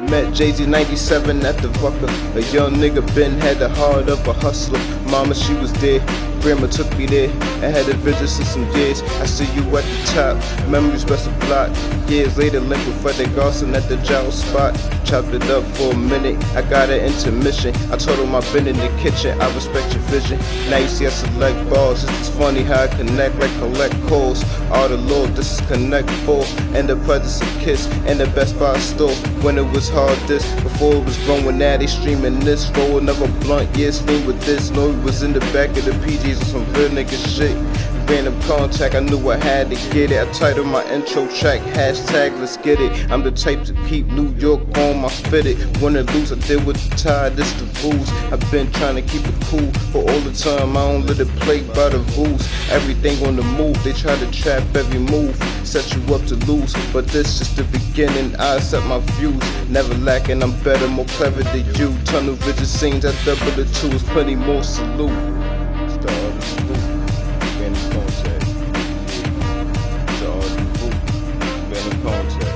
Met Jay Z 97 at the Vucker. A young nigga been had the heart of a hustler. Mama, she was there. Grandma took me there. I had a vision since some years. I see you at the top. Memories rest a block. Years later, linked with Frederick Garson at the jowl spot. Chopped it up for a minute. I got an intermission. I told him I've been in the kitchen. I respect your vision. Now you see I select balls. It's funny how I connect like collect calls. All the Lord, this is Connect 4. And the presence of Kiss. And the Best Buy store. When it was hard this. Before it was growing, now they streaming this. Roll another blunt. Yeah, steam with this. No, it was in the back of the PGs or some real nigga shit. Random contact, I knew I had to get it. I titled my intro track, hashtag let's get it. I'm the type to keep New York on my fitted. Win or lose, I deal with the tide, this the rules. I've been trying to keep it cool for all the time. I don't let it play by the rules. Everything on the move, they try to trap every move. Set you up to lose, but this is the beginning. I set my views, never lacking. I'm better, more clever than you. Tunnel vision scenes, I double the tools, plenty more salute. culture.